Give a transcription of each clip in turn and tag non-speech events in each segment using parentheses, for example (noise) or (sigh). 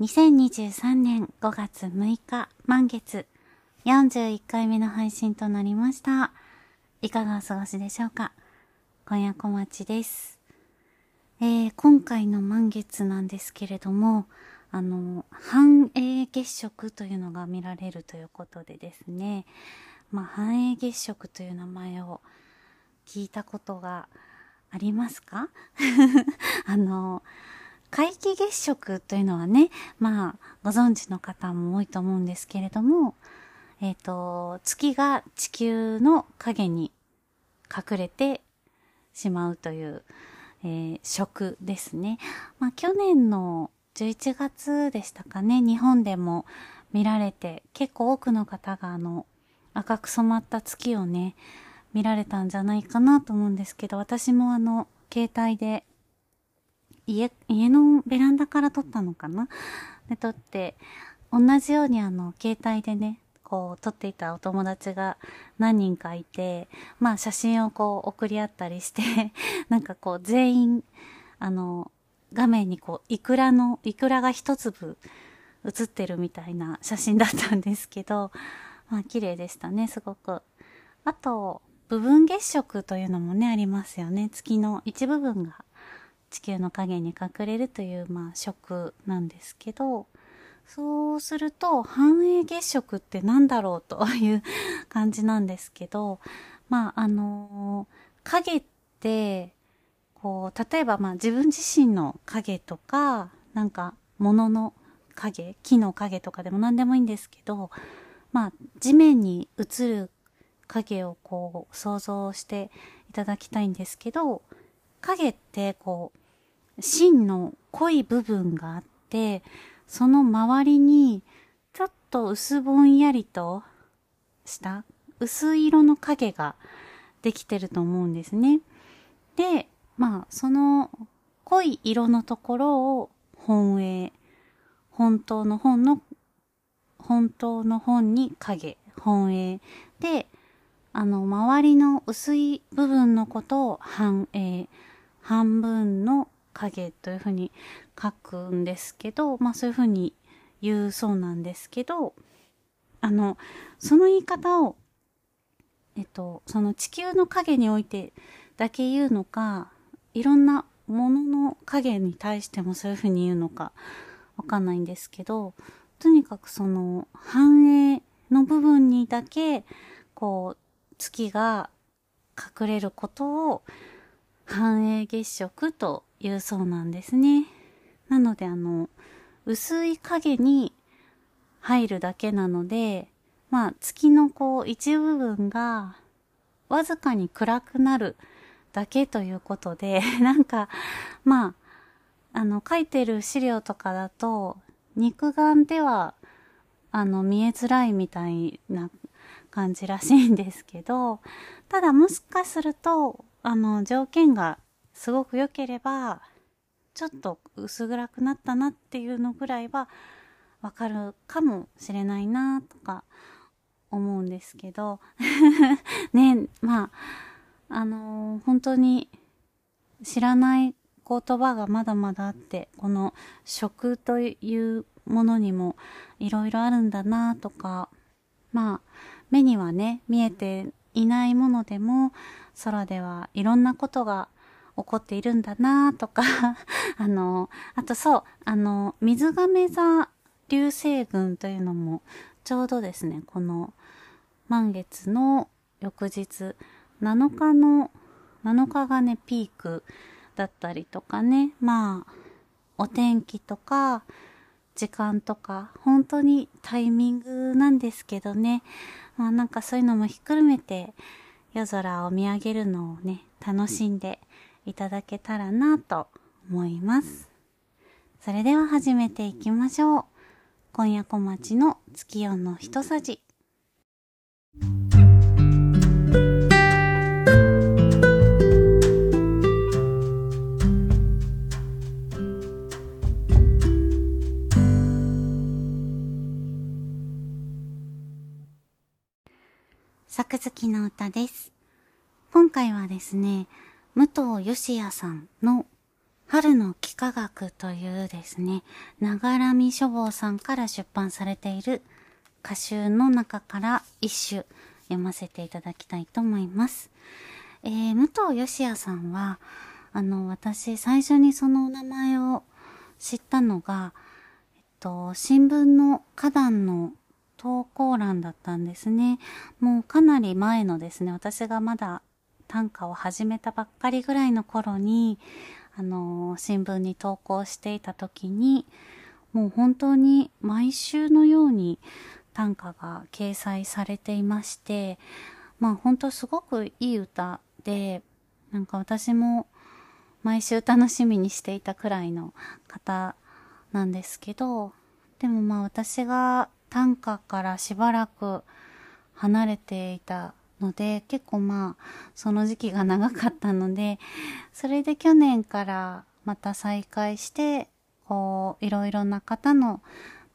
2023年5月6日満月41回目の配信となりました。いかがお過ごしでしょうか？今夜小町です。えー、今回の満月なんですけれども、あの、繁栄月食というのが見られるということでですね、まあ、繁栄月食という名前を聞いたことがありますか？(laughs) あの、皆既月食というのはね、まあ、ご存知の方も多いと思うんですけれども、えっ、と、月が地球の影に隠れてしまうという、えー、食ですね。まあ、去年の11月でしたかね、日本でも見られて、結構多くの方があの、赤く染まった月をね、見られたんじゃないかなと思うんですけど、私もあの、携帯で、家、家のベランダから撮ったのかな？で、撮って、同じようにあの、携帯でね、こう、撮っていたお友達が何人かいて、まあ写真をこう送り合ったりして、(laughs) なんかこう全員、あの、画面にこう、イクラの、イクラが一粒写ってるみたいな写真だったんですけど、まあ綺麗でしたね、すごく。あと、部分月食というのもね、ありますよね。月の一部分が地球の影に隠れるという、まあ、食なんですけど、そうすると、繁栄月食って何だろうという感じなんですけど、まあ、あのー、影って、こう、例えばまあ自分自身の影とか、なんか物の影、木の影とかでも何でもいいんですけど、まあ地面に映る影をこう想像していただきたいんですけど、影ってこう、芯の濃い部分があって、その周りにちょっと薄ぼんやりとした薄い色の影ができてると思うんですね。で、まあ、その濃い色のところを本営、本当の本の、本当の本に影、本営で、あの、周りの薄い部分のことを半営、半分の影というふうに書くんですけど、まあそういうふうに言うそうなんですけど、あの、その言い方を、えっと、その地球の影においてだけ言うのか、いろんなものの影に対してもそういうふうに言うのかわかんないんですけど、とにかくその繁栄の部分にだけ、こう、月が隠れることを繁栄月食というそうなんですね。なのであの、薄い影に入るだけなので、まあ月のこう一部分がわずかに暗くなるだけということで、(laughs) なんか、まあ、あの書いてる資料とかだと、肉眼ではあの見えづらいみたいな感じらしいんですけど、ただもしかすると、あの条件がすごく良ければ、ちょっと薄暗くなったなっていうのぐらいはわかるかもしれないなとか思うんですけど、(laughs) ね、まあ、あのー、本当に知らない言葉がまだまだあって、この食というものにもいろいろあるんだなとか、まあ、目にはね、見えていないものでも、空ではいろんなことが起こっているんだなとか、(laughs) あの、あとそう、あの、水亀座流星群というのも、ちょうどですね、この満月の翌日、7日の、7日がね、ピークだったりとかね、まあ、お天気とか、時間とか、本当にタイミングなんですけどね、まあなんかそういうのもひっくるめて、夜空を見上げるのをね、楽しんでいただけたらなと思います。それでは始めていきましょう。今夜小町の月夜の一さじ。作月の歌です。今回はですね、武藤義也さんの春の幾何学というですね、ながらみ書房さんから出版されている歌集の中から一首読ませていただきたいと思います。えー、武藤義也さんは、あの、私、最初にそのお名前を知ったのが、えっと、新聞の花壇の投稿欄だったんですね。もうかなり前のですね、私がまだ短歌を始めたばっかりぐらいの頃に、あの、新聞に投稿していた時に、もう本当に毎週のように短歌が掲載されていまして、まあ本当すごくいい歌で、なんか私も毎週楽しみにしていたくらいの方なんですけど、でもまあ私が短歌からしばらく離れていたので、結構まあ、その時期が長かったので、それで去年からまた再開して、こう、いろいろな方の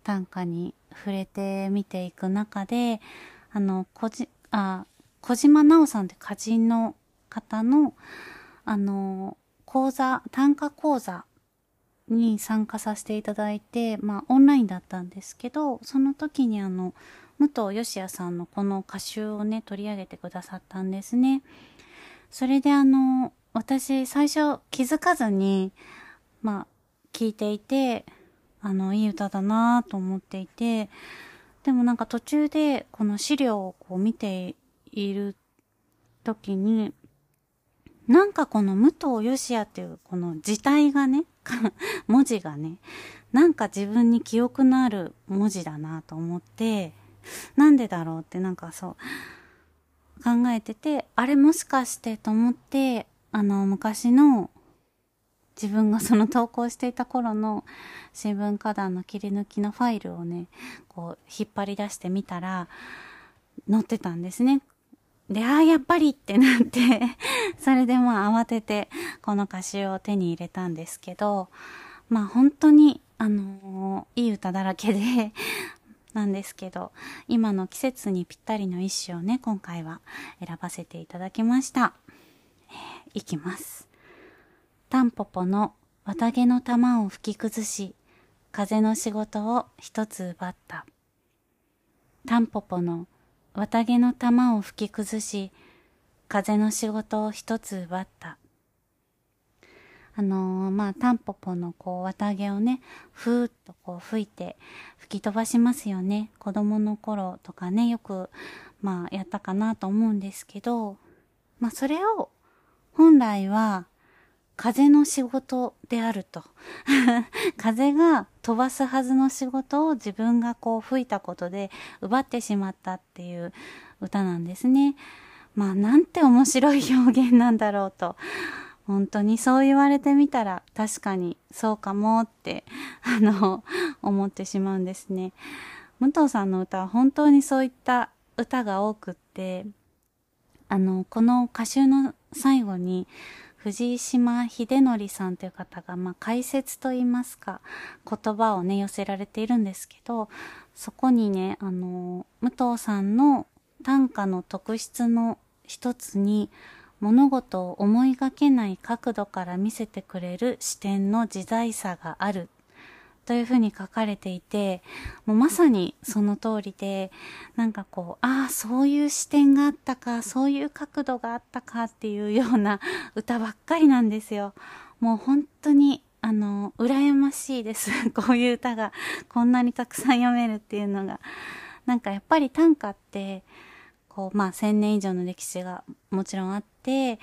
短歌に触れてみていく中で、あの、こじ、あ、小島直さんって歌人の方の、あの、講座、短歌講座に参加させていただいて、まあオンラインだったんですけど、その時にあの、武藤義也さんのこの歌集をね、取り上げてくださったんですね。それであの、私最初気づかずに、まあ、聞いていて、あの、いい歌だなと思っていて、でもなんか途中でこの資料をこう見ている時に、なんかこの武藤義也っていうこの字体がね、文字がね、なんか自分に記憶のある文字だなと思って、なんでだろうってなんかそう考えてて、あれもしかしてと思って、あの昔の自分がその投稿していた頃の新聞花壇の切り抜きのファイルをね、こう引っ張り出してみたら載ってたんですね。で、ああ、やっぱりってなって (laughs) それでまあ慌ててこの歌詞を手に入れたんですけど、まあ本当にあのー、いい歌だらけで (laughs) なんですけど、今の季節にぴったりの一首をね、今回は選ばせていただきました。えー、いきます。タンポポの綿毛の玉を吹き崩し、風の仕事を一つ奪った。タンポポの綿毛の玉を吹き崩し、風の仕事を一つ奪った。あのー、まあ、タンポポのこう、綿毛をね、ふーっとこう吹いて吹き飛ばしますよね。子供の頃とかね、よく、まあ、やったかなと思うんですけど、まあ、それを、本来は、風の仕事であると。(laughs) 風が飛ばすはずの仕事を自分がこう吹いたことで奪ってしまったっていう歌なんですね。まあなんて面白い表現なんだろうと本当にそう言われてみたら確かにそうかもって、あの、思ってしまうんですね。武藤さんの歌は本当にそういった歌が多くって、あの、この歌集の最後に、藤島秀則さんという方が、まあ、解説といいますか、言葉をね、寄せられているんですけど、そこにね、あの、武藤さんの短歌の特質の一つに、物事を思いがけない角度から見せてくれる視点の自在さがあるというふうに書かれていて、もうまさにその通りで、なんかこう、ああ、そういう視点があったか、そういう角度があったかっていうような (laughs) 歌ばっかりなんですよ。もう本当に、あの、羨ましいです。(laughs) こういう歌がこんなにたくさん読めるっていうのが。なんかやっぱり短歌って、こう、まあ、千年以上の歴史がもちろんあって、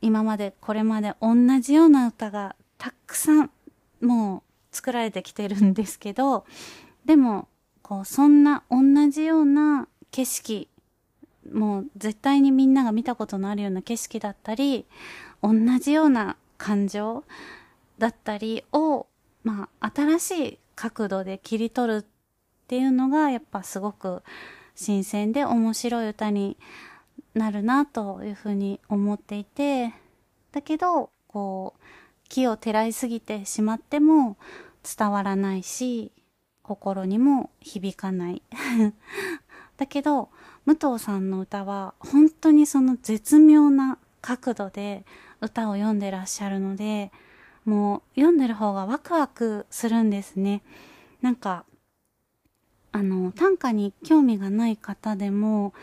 今までこれまで同じような歌がたくさんもう作られてきてるんですけど、でも、こう、そんな同じような景色、もう絶対にみんなが見たことのあるような景色だったり、同じような感情だったりを、まあ、新しい角度で切り取るっていうのが、やっぱすごく新鮮で面白い歌になるなというふうに思っていて、だけど、こう、木をてらいすぎてしまっても伝わらないし、心にも響かない。(laughs) だけど、武藤さんの歌は本当にその絶妙な角度で歌を読んでらっしゃるので、もう読んでる方がワクワクするんですね。なんか、あの、短歌に興味がない方でも、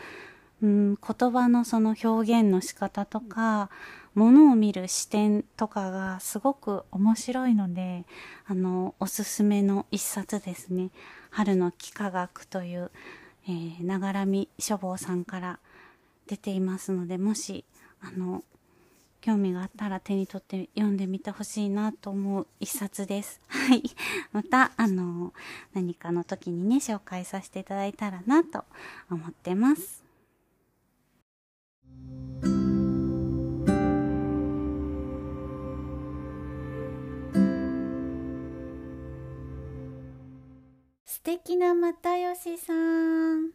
うん、言葉のその表現の仕方とか、ものを見る視点とかがすごく面白いので、あの、おすすめの一冊ですね。春の幾何学という、えー、ながらみ書房さんから出ていますので、もし、あの、興味があったら手に取って読んでみてほしいなと思う一冊です。(laughs) はい。また、あの、何かの時にね、紹介させていただいたらなと思ってます。素敵な又吉さん。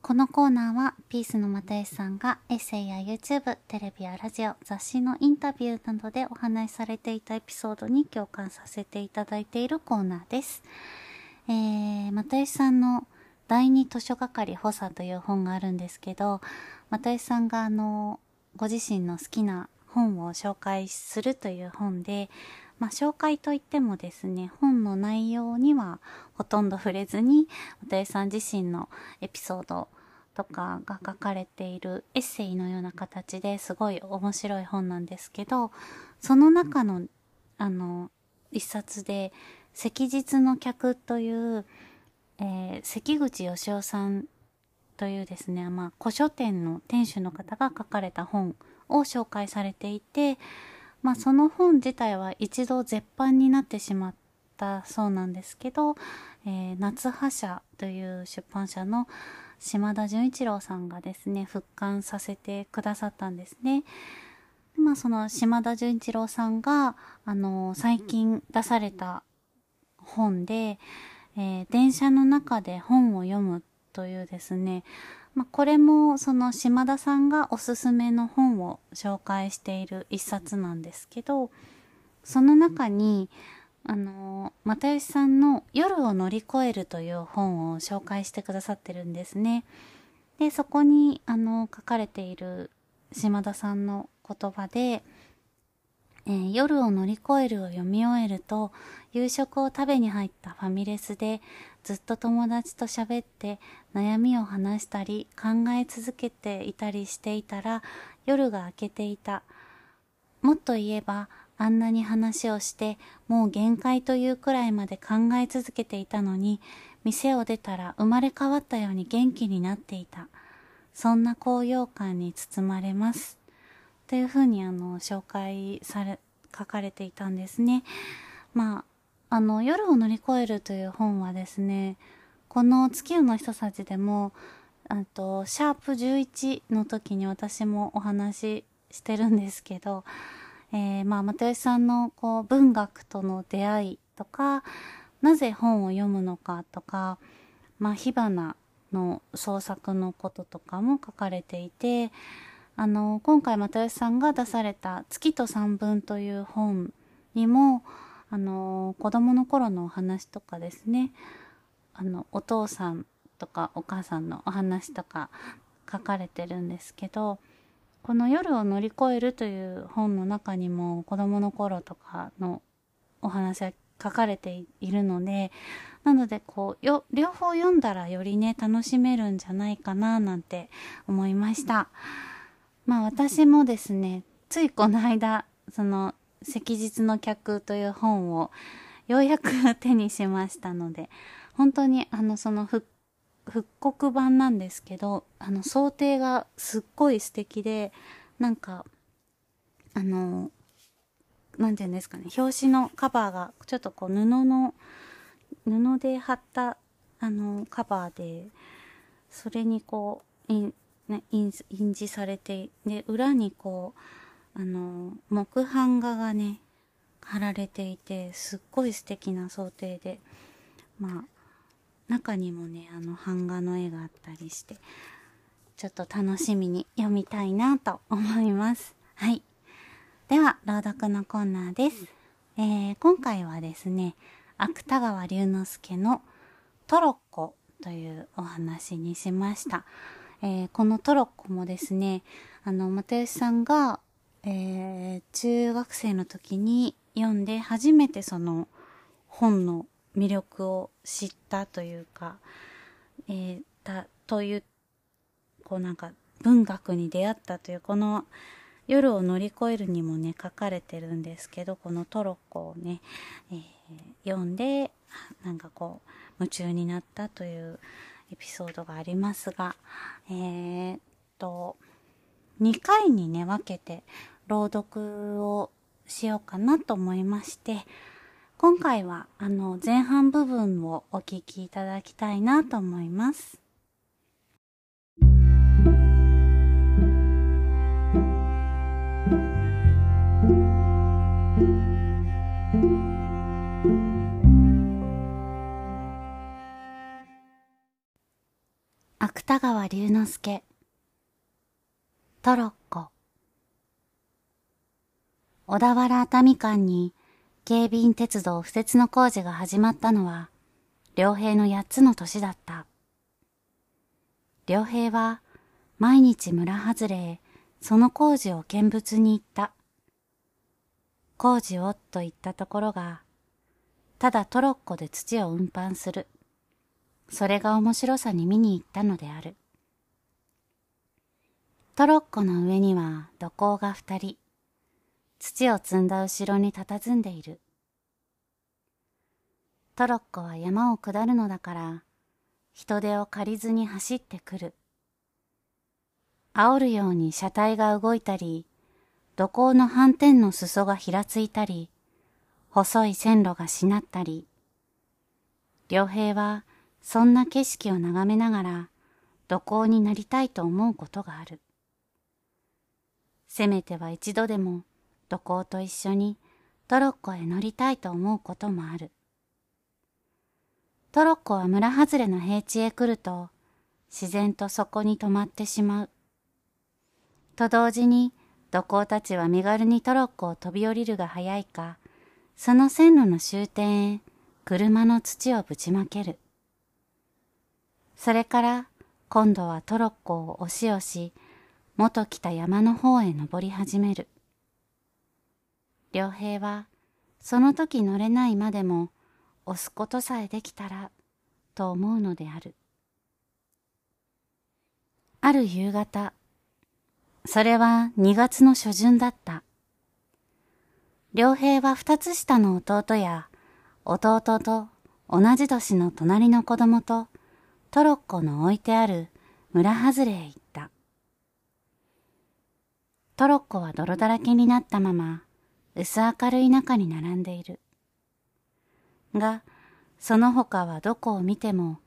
このコーナーはピースの又吉さんがエッセイや YouTube、テレビやラジオ、雑誌のインタビューなどでお話しされていたエピソードに共感させていただいているコーナーです。えー、又吉さんの第二図書係補佐という本があるんですけど、又吉さんがあの、ご自身の好きな本を紹介するという本で、まあ、紹介といってもですね、本の内容にはほとんど触れずに、又吉さん自身のエピソードとかが書かれているエッセイのような形ですごい面白い本なんですけど、その中の、あの、一冊で、赤日の客という、えー、関口義雄さんというですね、まあ、古書店の店主の方が書かれた本を紹介されていて、まあ、その本自体は一度絶版になってしまったそうなんですけど、えー、夏葉社という出版社の島田純一郎さんがですね、復刊させてくださったんですね。まあその島田純一郎さんが、あの、最近出された本で、えー、電車の中で本を読むというですね、まあ、これもその島田さんがおすすめの本を紹介している一冊なんですけど、その中に、あの、又吉さんの夜を乗り越えるという本を紹介してくださってるんですね。で、そこに、あの、書かれている島田さんの言葉で、えー、夜を乗り越えるを読み終えると、夕食を食べに入ったファミレスで、ずっと友達と喋って悩みを話したり考え続けていたりしていたら、夜が明けていた。もっと言えば、あんなに話をして、もう限界というくらいまで考え続けていたのに、店を出たら生まれ変わったように元気になっていた。そんな高揚感に包まれます。というふうにあの、紹介され、書かれていたんですね。まあ、あの、夜を乗り越えるという本はですね、この月夜の人たちでも、あと、シャープ11の時に私もお話ししてるんですけど、えー、まあ、又吉さんのこう文学との出会いとか、なぜ本を読むのかとか、まあ、火花の創作のこととかも書かれていて、あの、今回又吉さんが出された月と三分という本にも、あの、子供の頃のお話とかですね、あの、お父さんとかお母さんのお話とか書かれてるんですけど、この夜を乗り越えるという本の中にも子供の頃とかのお話は書かれているので、なのでこう、よ、両方読んだらよりね、楽しめるんじゃないかななんて思いました。まあ私もですね、ついこの間、その、赤日の客という本をようやく手にしましたので、本当にあのその復復刻版なんですけど、あの、想定がすっごい素敵で、なんか、あの、なんて言うんですかね、表紙のカバーが、ちょっとこう、布の、布で貼った、あの、カバーで、それにこう、ね、印字されて、で、裏にこう、あの、木版画がね、貼られていて、すっごい素敵な想定で、まあ、中にもね、あの版画の絵があったりして、ちょっと楽しみに読みたいなと思います。はい。では、朗読のコーナーです。えー、今回はですね、芥川龍之介のトロッコというお話にしました。えー、このトロッコもですね、あの、又吉さんが、えー、中学生の時に読んで初めてその本の魅力を知ったというか、えー、た、という、こうなんか文学に出会ったという、この夜を乗り越えるにもね、書かれてるんですけど、このトロッコをね、えー、読んで、なんかこう、夢中になったというエピソードがありますが、えー、っと、2回にね、分けて朗読をしようかなと思いまして、今回はあの前半部分をお聞きいただきたいなと思います。芥川龍之介トロッコ小田原熱海間に京浜鉄道敷設の工事が始まったのは良平の八つの年だった。良平は毎日村外れへその工事を見物に行った。工事をと言ったところが、ただトロッコで土を運搬する。それが面白さに見に行ったのである。トロッコの上には土工が二人、土を積んだ後ろに佇んでいる。トロッコは山を下るのだから、人手を借りずに走ってくる。煽るように車体が動いたり、土工の斑点の裾がひらついたり、細い線路がしなったり、良平はそんな景色を眺めながら土工になりたいと思うことがある。せめては一度でも土工と一緒にトロッコへ乗りたいと思うこともある。トロッコは村外れの平地へ来ると自然とそこに止まってしまう。と同時に土工たちは身軽にトロッコを飛び降りるが早いか、その線路の終点へ車の土をぶちまける。それから今度はトロッコを押し押し、元来た山の方へ登り始める。良平は、その時乗れないまでも、押すことさえできたら、と思うのである。ある夕方、それは2月の初旬だった。良平は二つ下の弟や、弟と同じ年の隣の子供と、トロッコの置いてある村外れへ行った。トロッコは泥だらけになったまま、薄明るい中に並んでいる。が、その他はどこを見ても、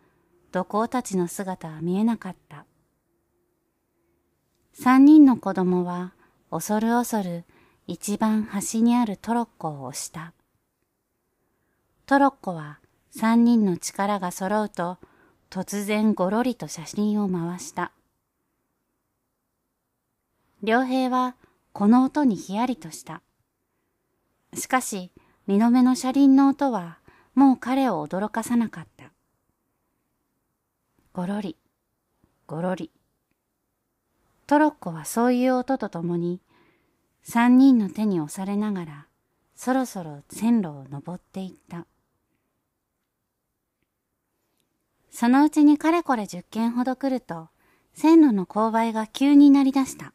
土工たちの姿は見えなかった。三人の子供は、恐る恐る一番端にあるトロッコを押した。トロッコは三人の力が揃うと、突然ごろりと写真を回した。良平はこの音にひやりとした。しかし、二度目の車輪の音はもう彼を驚かさなかった。ごろり、ごろり。トロッコはそういう音とともに、三人の手に押されながら、そろそろ線路を登っていった。そのうちにかれこれ十件ほど来ると、線路の勾配が急になりだした。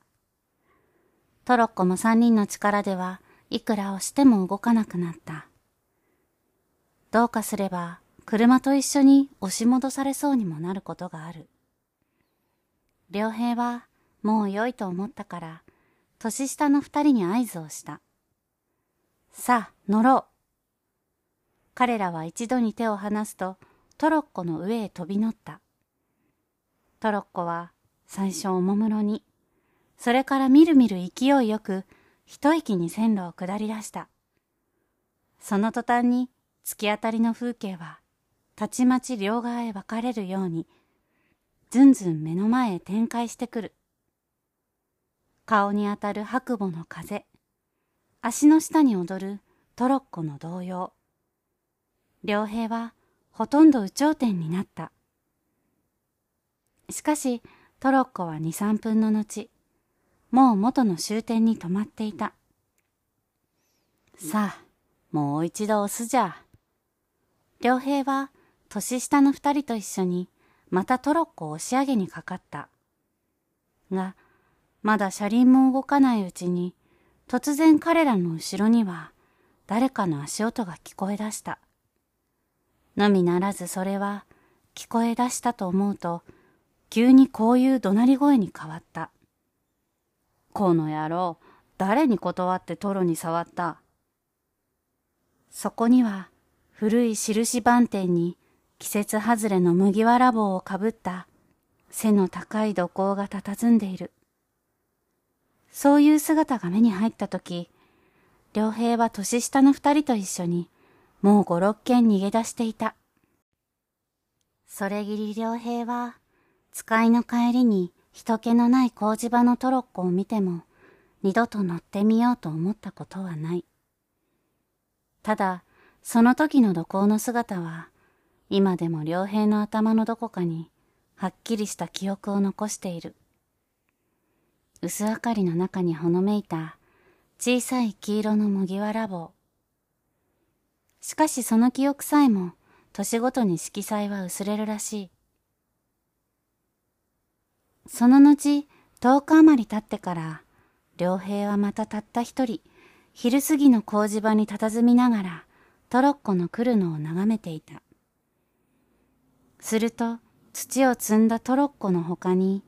トロッコも三人の力ではいくら押しても動かなくなった。どうかすれば車と一緒に押し戻されそうにもなることがある。良平はもう良いと思ったから、年下の二人に合図をした。さあ、乗ろう。彼らは一度に手を離すと、トロッコの上へ飛び乗った。トロッコは最初おもむろに、それからみるみる勢いよく一息に線路を下り出した。その途端に突き当たりの風景はたちまち両側へ分かれるようにずんずん目の前へ展開してくる。顔に当たる白母の風、足の下に踊るトロッコの動揺。良平はほとんど有頂天になった。しかし、トロッコは2、3分の後、もう元の終点に止まっていた。さあ、もう一度押すじゃ。良平は年下の二人と一緒にまたトロッコを押し上げにかかった。が、まだ車輪も動かないうちに突然彼らの後ろには誰かの足音が聞こえ出した。のみならずそれは聞こえ出したと思うと急にこういう怒鳴り声に変わった。この野郎、誰に断ってトロに触ったそこには古い印番店に季節外れの麦わら帽をかぶった背の高い土工が佇んでいる。そういう姿が目に入ったとき、良平は年下の二人と一緒にもう五六軒逃げ出していた。それぎり良平は使いの帰りに人気のない工事場のトロッコを見ても二度と乗ってみようと思ったことはない。ただ、その時の土工の姿は、今でも良平の頭のどこかに、はっきりした記憶を残している。薄明かりの中にほのめいた、小さい黄色の麦わら帽。しかしその記憶さえも、年ごとに色彩は薄れるらしい。その後、10日余り経ってから、良平はまたたった一人、昼過ぎの工事場に佇みながらトロッコの来るのを眺めていた。すると土を積んだトロッコの他に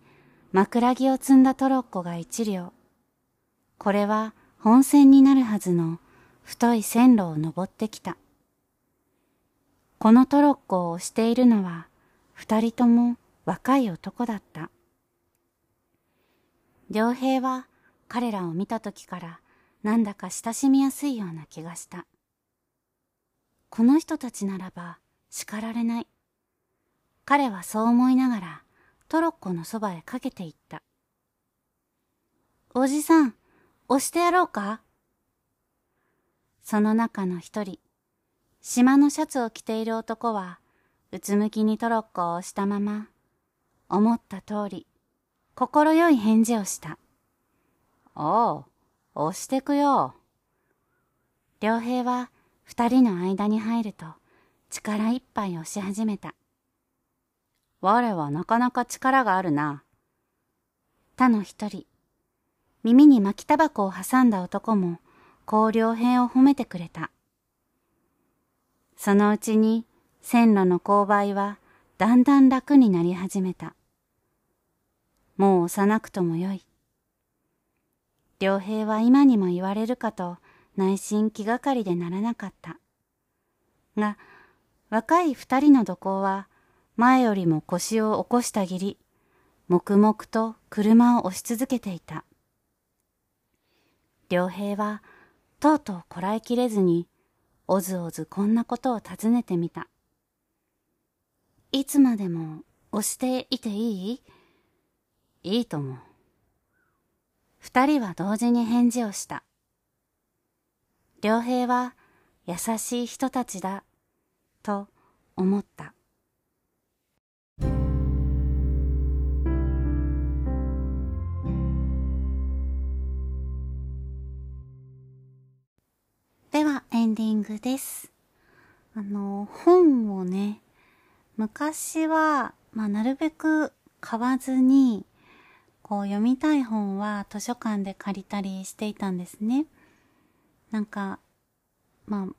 枕木を積んだトロッコが一両。これは本線になるはずの太い線路を登ってきた。このトロッコを押しているのは二人とも若い男だった。良平は彼らを見た時からなんだか親しみやすいような気がした。この人たちならば叱られない。彼はそう思いながらトロッコのそばへかけていった。おじさん、押してやろうか？その中の一人、島のシャツを着ている男は、うつむきにトロッコを押したまま、思った通り、心よい返事をした。おう、押してくよ。良平は二人の間に入ると力いっぱい押し始めた。我はなかなか力があるな。他の一人、耳に巻きタバコを挟んだ男も、こう良平を褒めてくれた。そのうちに線路の勾配はだんだん楽になり始めた。もう押さなくともよい。良平は今にも言われるかと内心気がかりでならなかった。が、若い二人の土工は前よりも腰を起こしたぎり、黙々と車を押し続けていた。良平はとうとうこらえきれずに、おずおずこんなことを尋ねてみた。いつまでも押していていい？いいと思う。二人は同時に返事をした。良平は優しい人たちだ、と思った。ディングです。あの、本をね、昔は、まあ、なるべく買わずに、こう読みたい本は図書館で借りたりしていたんですね。なんか、まあ、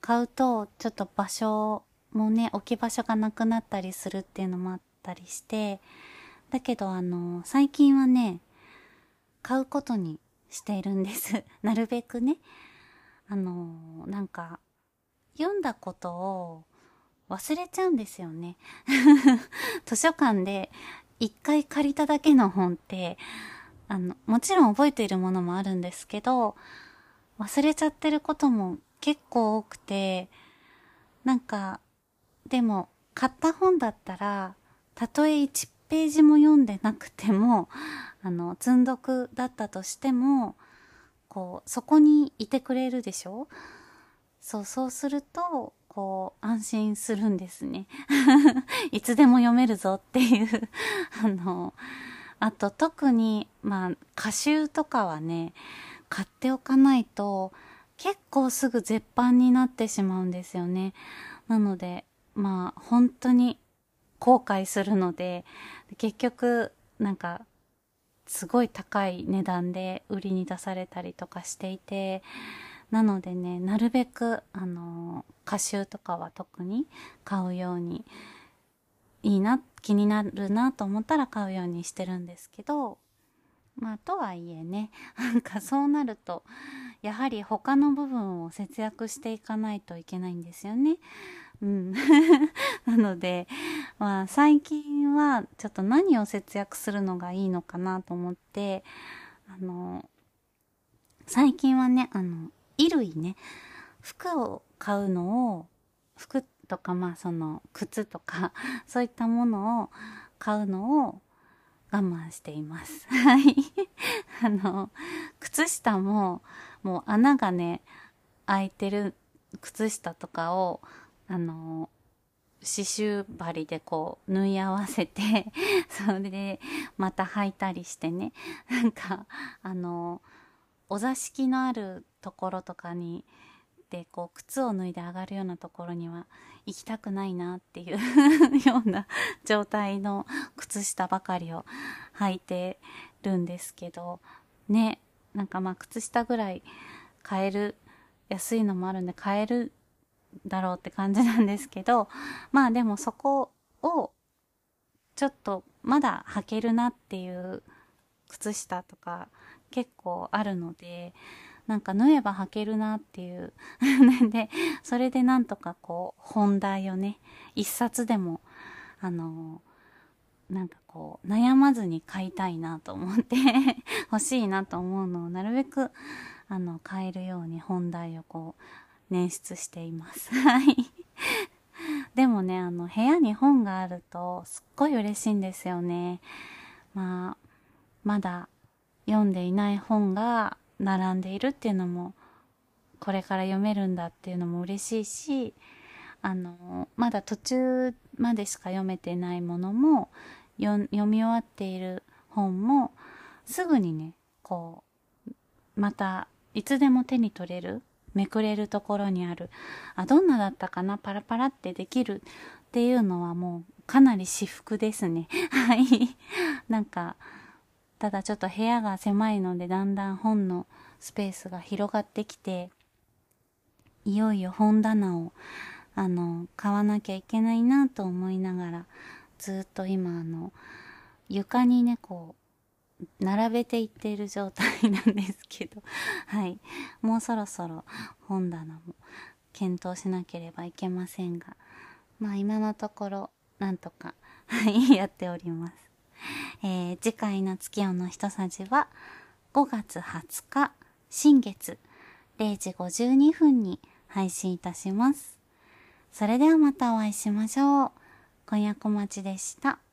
買うとちょっと場所もね、置き場所がなくなったりするっていうのもあったりして、だけどあの、最近はね、買うことにしているんです。(laughs) なるべくね。あの、なんか、読んだことを忘れちゃうんですよね。(laughs) 図書館で一回借りただけの本って、あの、もちろん覚えているものもあるんですけど、忘れちゃってることも結構多くて、なんか、でも、買った本だったら、たとえ1ページも読んでなくても、あの、積んどくだったとしても、こう、そこにいてくれるでしょ？そう、そうすると、こう、安心するんですね。(laughs) いつでも読めるぞっていう (laughs) あの、あと特に、まあ、歌集とかはね、買っておかないと、結構すぐ絶版になってしまうんですよね。なので、まあ、本当に後悔するので、結局、なんか、すごい高い値段で売りに出されたりとかしていて、なのでね、なるべく、あの、歌集とかは特に買うように、いいな、気になるなと思ったら買うようにしてるんですけど、まあ、とはいえね、(laughs) なんかそうなると、やはり他の部分を節約していかないといけないんですよね。うん。(laughs) なので、まあ最近はちょっと何を節約するのがいいのかなと思って、あの、最近はね、あの、衣類ね、服を買うのを、服とかまあその靴とか、(laughs) そういったものを買うのを我慢しています。(laughs) はい。あの、靴下も、もう穴がね、開いてる靴下とかを、あの、刺繍針でこう縫い合わせて (laughs) それでまた履いたりしてね。なんか、あの、お座敷のあるところとかに、で、こう、靴を脱いで上がるようなところには行きたくないなっていう (laughs) ような状態の靴下ばかりを履いてるんですけど、ね、なんかまあ靴下ぐらい買える、安いのもあるんで買えるだろうって感じなんですけど、まあでもそこをちょっとまだ履けるなっていう靴下とか結構あるので、なんか縫えば履けるなっていうで、それでなんとかこう本題をね、一冊でも、あのなんかこう悩まずに買いたいなと思って (laughs) 欲しいなと思うのをなるべくあの買えるように本題をこう捻出しています。(laughs) はい。でもね、あの部屋に本があるとすっごい嬉しいんですよね。まあ、まだ読んでいない本が並んでいるっていうのもこれから読めるんだっていうのも嬉しいしあのまだ途中までしか読めてないものも読み終わっている本もすぐにねこうまたいつでも手に取れるめくれるところにある。あどんなだったかな？パラパラってできる？っていうのはもうかなり至福ですね。(laughs) はい。なんかただちょっと部屋が狭いのでだんだん本のスペースが広がってきて、いよいよ本棚を、あの、買わなきゃいけないなと思いながら、ずっと今あの、床にね、こう、並べていっている状態なんですけど、(laughs) はい。もうそろそろ本棚も検討しなければいけませんが、まあ今のところ、なんとか、(laughs) はい、やっております。えー、次回の月夜の一さじは5月20日新月0時52分に配信いたします。それではまたお会いしましょう。今夜小町でした。